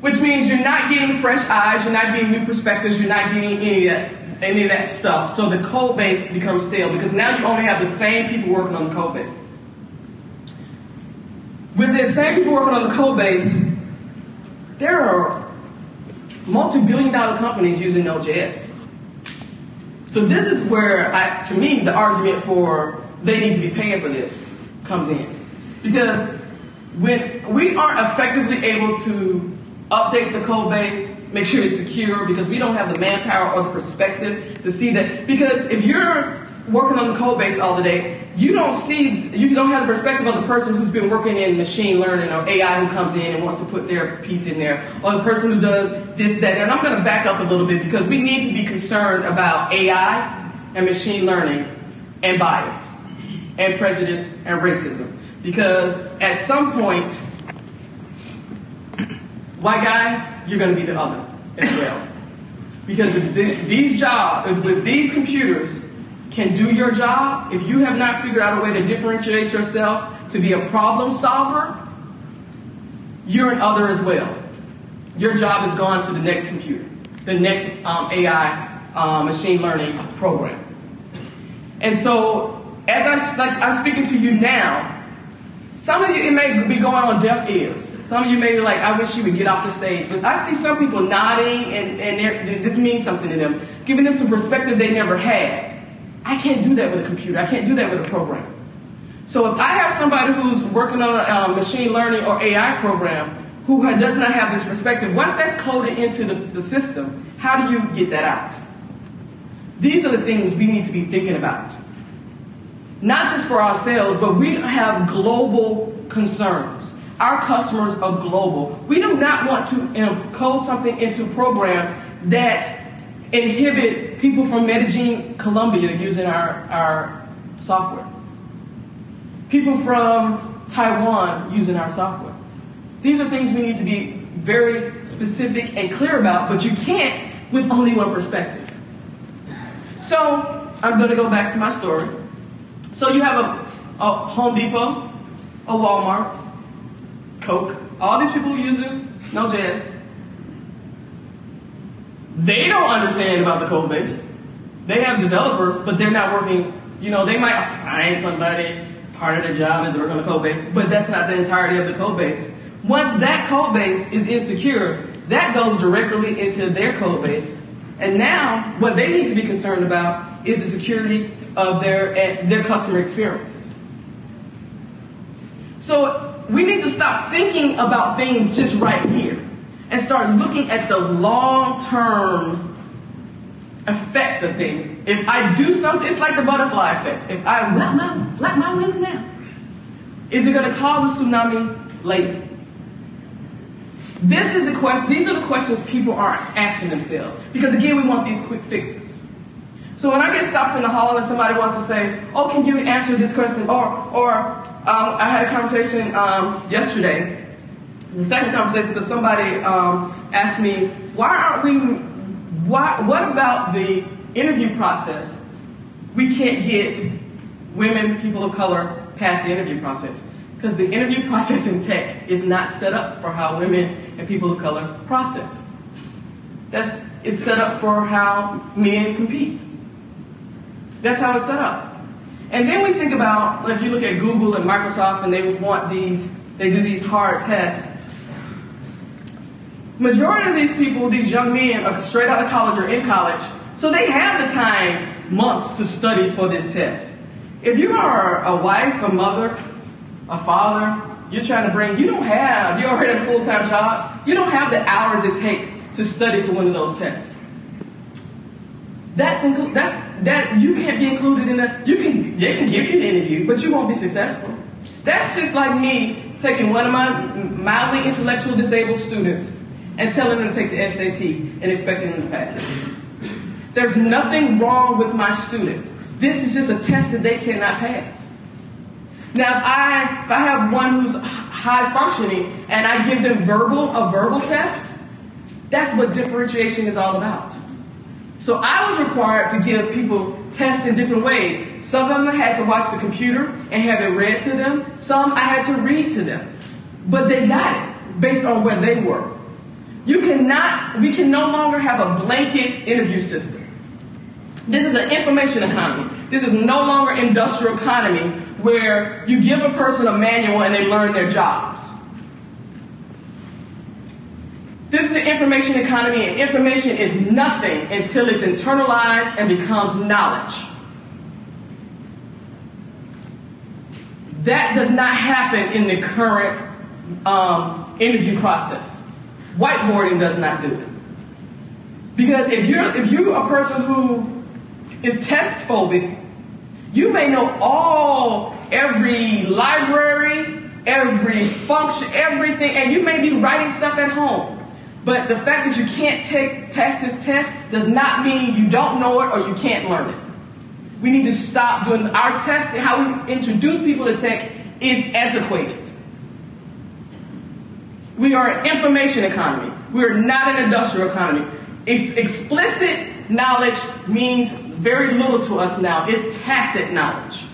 C: which means you're not getting fresh eyes, you're not getting new perspectives, you're not getting any of that, any of that stuff. So the code base becomes stale because now you only have the same people working on the code base. With the same people working on the code base, there are multi-billion dollar companies using Node.js. So this is where, I, to me, the argument for they need to be paying for this comes in. Because when we aren't effectively able to update the code base, make sure it's secure, because we don't have the manpower or the perspective to see that. Because if you're working on the code base all the day, you don't see, you don't have the perspective of the person who's been working in machine learning or AI who comes in and wants to put their piece in there, or the person who does this, that, and I'm going to back up a little bit because we need to be concerned about AI and machine learning and bias and prejudice and racism. Because at some point, white guys, you're going to be the other as well. Because if these jobs, if these computers can do your job, if you have not figured out a way to differentiate yourself to be a problem solver, you're an other as well. Your job is gone to the next computer, the next um, AI uh, machine learning program. And so, as I, like, I'm speaking to you now, some of you, it may be going on deaf ears. Some of you may be like, I wish you would get off the stage. But I see some people nodding, and, and this means something to them, giving them some perspective they never had. I can't do that with a computer. I can't do that with a program. So if I have somebody who's working on a um, machine learning or AI program who does not have this perspective, once that's coded into the, the system, how do you get that out? These are the things we need to be thinking about not just for ourselves, but we have global concerns. Our customers are global. We do not want to encode something into programs that inhibit people from Medellin, Colombia using our, our software. People from Taiwan using our software. These are things we need to be very specific and clear about, but you can't with only one perspective. So, I'm going to go back to my story. So you have a, a Home Depot, a Walmart, Coke, all these people using Node.js. They don't understand about the code base. They have developers, but they're not working. You know, they might assign somebody part of their job is to work on the code base, but that's not the entirety of the code base. Once that code base is insecure, that goes directly into their code base. And now, what they need to be concerned about is the security of their, eh, their customer experiences. So we need to stop thinking about things just right here and start looking at the long term effects of things. If I do something, it's like the butterfly effect. If I flap my, flap my wings now, is it going to cause a tsunami later? This is the question. These are the questions people aren't asking themselves because again, we want these quick fixes. So when I get stopped in the hall and somebody wants to say, "Oh, can you answer this question?" or or um, I had a conversation um, yesterday. The second conversation because somebody um, asked me, "Why aren't we? Why? What about the interview process? We can't get women, people of color, past the interview process." Because the interview (laughs) process in tech is not set up for how women and people of color process. That's it's set up for how men compete. That's how it's set up. And then we think about if you look at Google and Microsoft and they want these, they do these hard tests. Majority of these people, these young men, are straight out of college or in college, so they have the time, months, to study for this test. If you are a wife, a mother, a father, you're trying to bring, you don't have, you already a full time job, you don't have the hours it takes to study for one of those tests. That's, inclu- that's that you can't be included in a, you can, they can give you an interview, but you won't be successful. That's just like me taking one of my mildly intellectual disabled students and telling them to take the SAT and expecting them to pass. There's nothing wrong with my student. This is just a test that they cannot pass. Now, if I if I have one who's high functioning and I give them verbal a verbal test, that's what differentiation is all about. So I was required to give people tests in different ways. Some of them had to watch the computer and have it read to them. Some I had to read to them. But they got it based on where they were. You cannot, we can no longer have a blanket interview system. This is an information economy. This is no longer industrial economy where you give a person a manual and they learn their jobs. This is an information economy, and information is nothing until it's internalized and becomes knowledge. That does not happen in the current um, interview process. Whiteboarding does not do it. Because if you're if you're a person who is test phobic, you may know all every library, every function, everything, and you may be writing stuff at home. But the fact that you can't take pass this test does not mean you don't know it or you can't learn it. We need to stop doing our testing. How we introduce people to tech is antiquated. We are an information economy. We are not an industrial economy. It's explicit knowledge means very little to us now. It's tacit knowledge.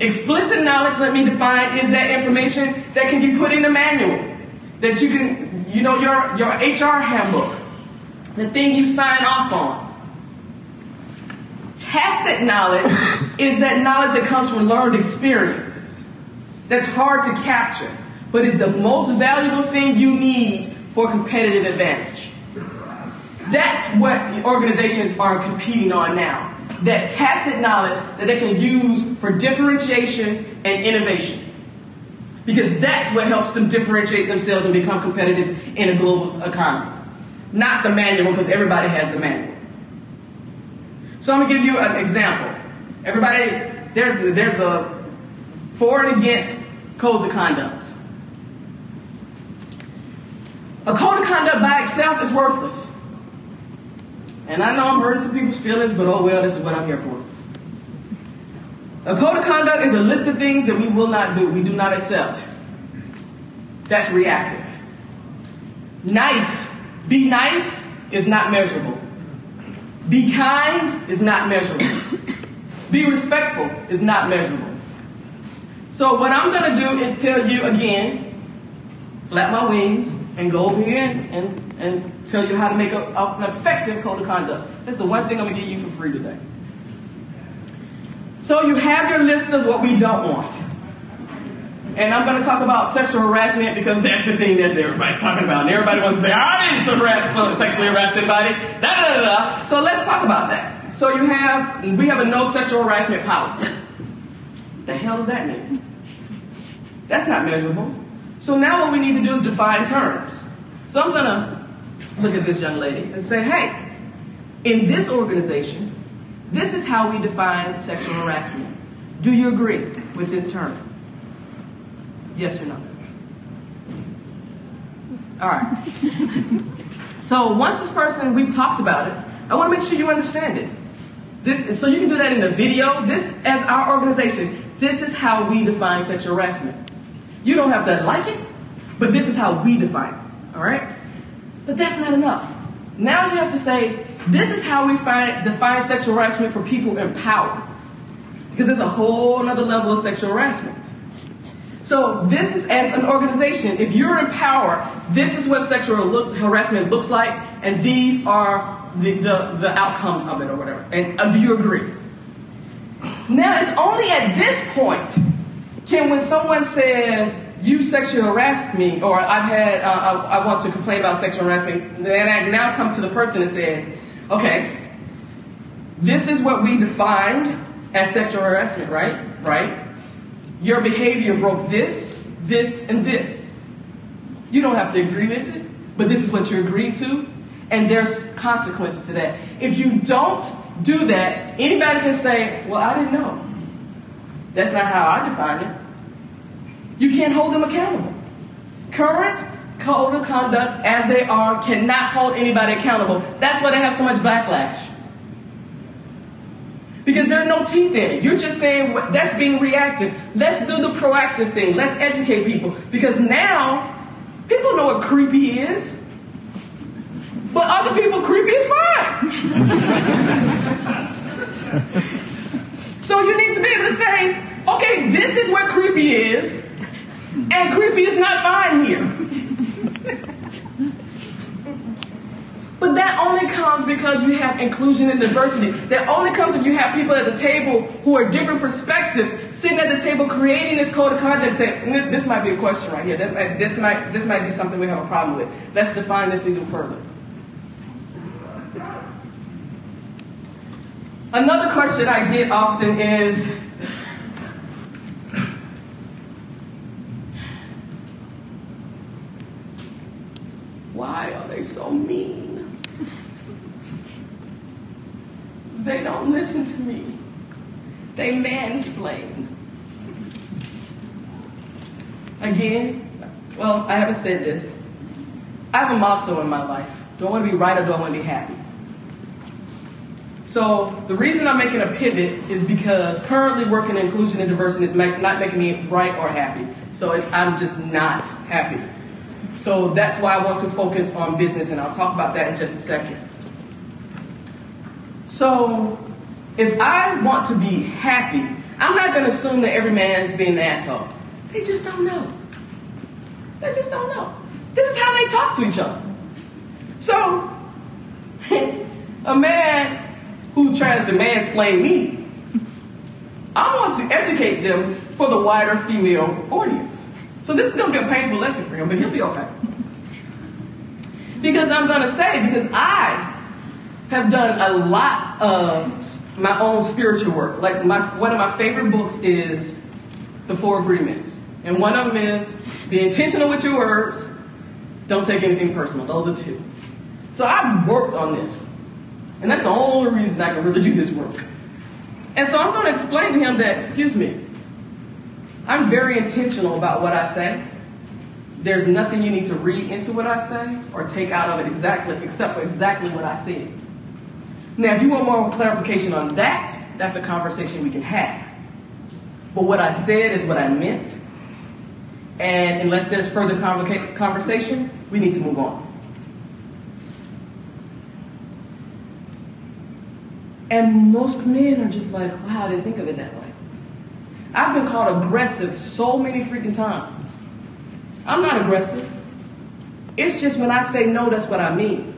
C: Explicit knowledge, let me define, is that information that can be put in a manual. That you can, you know, your, your HR handbook, the thing you sign off on. Tacit knowledge (laughs) is that knowledge that comes from learned experiences. That's hard to capture, but is the most valuable thing you need for competitive advantage. That's what organizations are competing on now. That tacit knowledge that they can use for differentiation and innovation. Because that's what helps them differentiate themselves and become competitive in a global economy. Not the manual, because everybody has the manual. So I'm gonna give you an example. Everybody, there's there's a for and against codes of conduct. A code of conduct by itself is worthless. And I know I'm hurting some people's feelings, but oh well, this is what I'm here for. A code of conduct is a list of things that we will not do, we do not accept. That's reactive. Nice, be nice is not measurable. Be kind is not measurable. (coughs) Be respectful is not measurable. So, what I'm going to do is tell you again, flap my wings, and go over here and, and, and tell you how to make a, an effective code of conduct. That's the one thing I'm going to give you for free today. So, you have your list of what we don't want. And I'm going to talk about sexual harassment because that's the thing that everybody's talking about. And everybody wants to say, I didn't harass, sexually harass anybody. Da, da, da, da. So let's talk about that. So you have, we have a no sexual harassment policy. The hell does that mean? That's not measurable. So now what we need to do is define terms. So I'm going to look at this young lady and say, hey, in this organization, this is how we define sexual harassment. Do you agree with this term? Yes or no? All right. (laughs) so once this person, we've talked about it, I want to make sure you understand it. This, so you can do that in a video. This, as our organization, this is how we define sexual harassment. You don't have to like it, but this is how we define it. All right? But that's not enough. Now you have to say, this is how we find, define sexual harassment for people in power. Because there's a whole other level of sexual harassment. So this is as an organization, if you're in power, this is what sexual look, harassment looks like, and these are the, the, the, outcomes of it or whatever. And uh, do you agree? Now it's only at this point can when someone says you sexually harassed me, or I've had uh, I, I, want to complain about sexual harassment, then I now come to the person and says, okay, this is what we defined as sexual harassment, right? Right? Your behavior broke this, this, and this. You don't have to agree with it, but this is what you agreed to, and there's consequences to that. If you don't do that, anybody can say, Well, I didn't know. That's not how I define it. You can't hold them accountable. Current code of conducts as they are cannot hold anybody accountable. That's why they have so much backlash. Because there are no teeth in it. You're just saying that's being reactive. Let's do the proactive thing. Let's educate people. Because now, people know what creepy is. But other people, creepy is fine. (laughs) so you need to be able to say, okay, this is what creepy is, and creepy is not fine here. But that only comes because you have inclusion and diversity. That only comes if you have people at the table who are different perspectives sitting at the table creating this code of conduct saying, this might be a question right here. Might, this, might, this might be something we have a problem with. Let's define this even further. Another question I get often is why are they so mean? They don't listen to me. They mansplain. Again, well, I haven't said this. I have a motto in my life. Do I want to be right or do I want to be happy? So the reason I'm making a pivot is because currently working in inclusion and diversity is not making me right or happy. So I'm just not happy. So that's why I want to focus on business, and I'll talk about that in just a second. So, if I want to be happy, I'm not going to assume that every man is being an asshole. They just don't know. They just don't know. This is how they talk to each other. So, (laughs) a man who tries to mansplain me, I want to educate them for the wider female audience. So this is going to be a painful lesson for him, but he'll be okay. Because I'm going to say, because I have done a lot of my own spiritual work. Like my one of my favorite books is The Four Agreements. And one of them is be intentional with your words, don't take anything personal. Those are two. So I've worked on this. And that's the only reason I can really do this work. And so I'm going to explain to him that, excuse me, I'm very intentional about what I say. There's nothing you need to read into what I say or take out of it exactly, except for exactly what I said. Now, if you want more clarification on that, that's a conversation we can have. But what I said is what I meant. And unless there's further conversation, we need to move on. And most men are just like, wow, they think of it that way. I've been called aggressive so many freaking times. I'm not aggressive. It's just when I say no, that's what I mean.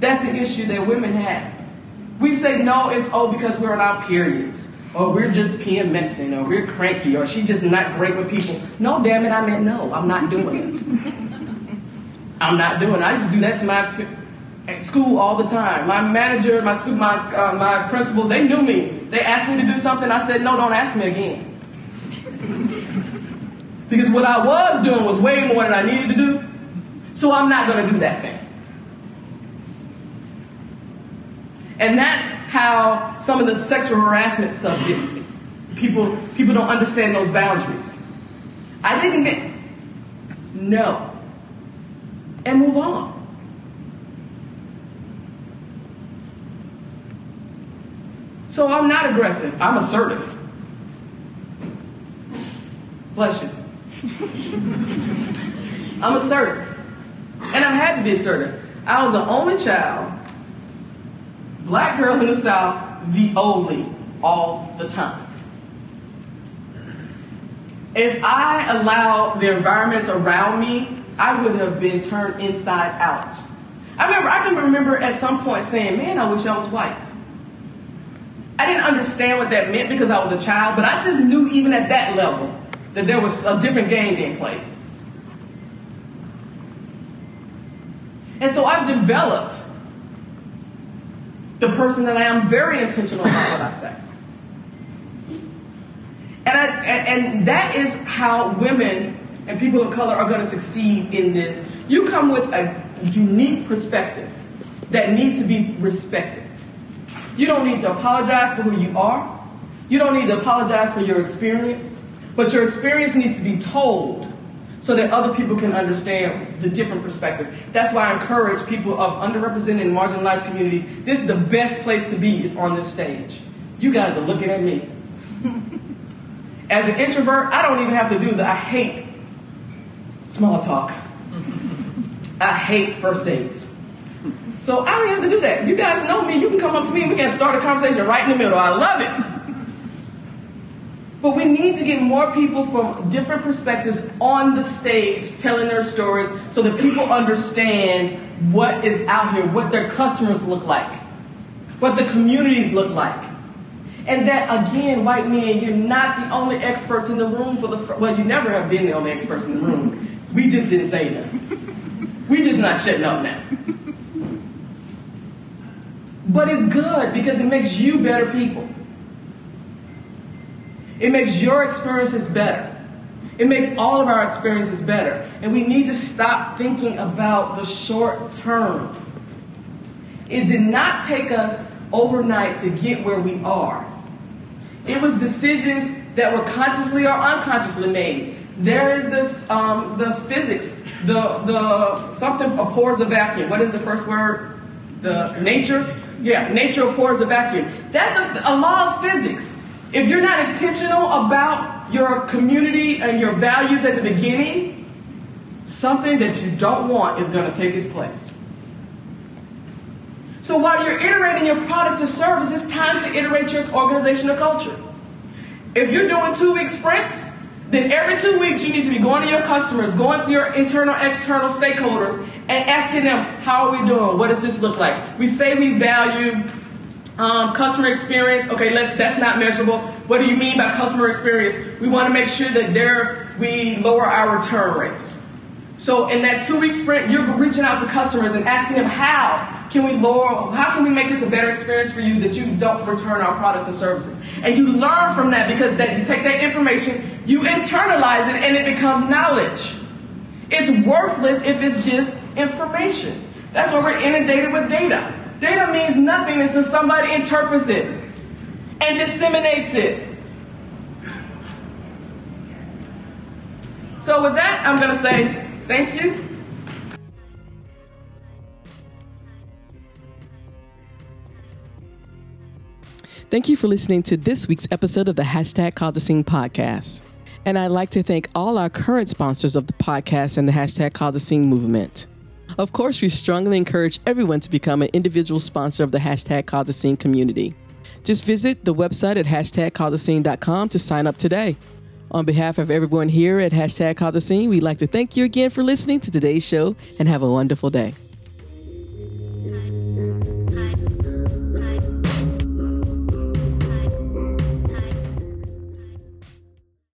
C: That's an issue that women have. We say no, it's oh because we're on our periods, or we're just PMSing, or we're cranky, or she's just not great with people. No, damn it, I meant no, I'm not doing it. (laughs) I'm not doing it. I just do that to my at school all the time. My manager, my my uh, my principals, they knew me. They asked me to do something. I said, no, don't ask me again. (laughs) because what I was doing was way more than I needed to do. So I'm not going to do that thing. And that's how some of the sexual harassment stuff gets me. People, people don't understand those boundaries. I didn't get no. And move on. So I'm not aggressive, I'm assertive. Bless you. (laughs) I'm assertive. And I had to be assertive. I was the only child black girl in the South, the only, all the time. If I allowed the environments around me, I would have been turned inside out. I remember, I can remember at some point saying, man, I wish I was white. I didn't understand what that meant because I was a child, but I just knew even at that level that there was a different game being played. And so I've developed the person that I am, very intentional about what I say. And, I, and that is how women and people of color are going to succeed in this. You come with a unique perspective that needs to be respected. You don't need to apologize for who you are. You don't need to apologize for your experience. But your experience needs to be told so that other people can understand the different perspectives. That's why I encourage people of underrepresented and marginalized communities. This is the best place to be is on this stage. You guys are looking at me. As an introvert, I don't even have to do that. I hate small talk. I hate first dates. So I don't have to do that. You guys know me. You can come up to me and we can start a conversation right in the middle. I love it. But we need to get more people from different perspectives on the stage telling their stories so that people understand what is out here, what their customers look like, what the communities look like. And that, again, white men, you're not the only experts in the room for the, fr- well, you never have been the only experts in the room. We just didn't say that. We just not shutting up now. But it's good because it makes you better people. It makes your experiences better. It makes all of our experiences better. And we need to stop thinking about the short term. It did not take us overnight to get where we are. It was decisions that were consciously or unconsciously made. There is this um, the physics, the the something abhors a vacuum. What is the first word? The nature. Yeah, nature abhors a vacuum. That's a, a law of physics. If you're not intentional about your community and your values at the beginning, something that you don't want is going to take its place. So while you're iterating your product or service, it's time to iterate your organizational culture. If you're doing two week sprints, then every two weeks you need to be going to your customers, going to your internal, external stakeholders, and asking them, how are we doing? What does this look like? We say we value um, customer experience, okay, let's that's not measurable. What do you mean by customer experience? We want to make sure that there we lower our return rates. So in that two week sprint, you're reaching out to customers and asking them how can we lower, how can we make this a better experience for you that you don't return our products and services? And you learn from that because that you take that information, you internalize it, and it becomes knowledge. It's worthless if it's just information. That's why we're inundated with data. Data means nothing until somebody interprets it and disseminates it. So, with that, I'm going to say thank you.
B: Thank you for listening to this week's episode of the Hashtag Cause Scene podcast. And I'd like to thank all our current sponsors of the podcast and the Hashtag Cause the Scene movement. Of course, we strongly encourage everyone to become an individual sponsor of the hashtag Scene community. Just visit the website at hashtag to sign up today. On behalf of everyone here at hashtag Scene, we'd like to thank you again for listening to today's show and have a wonderful day.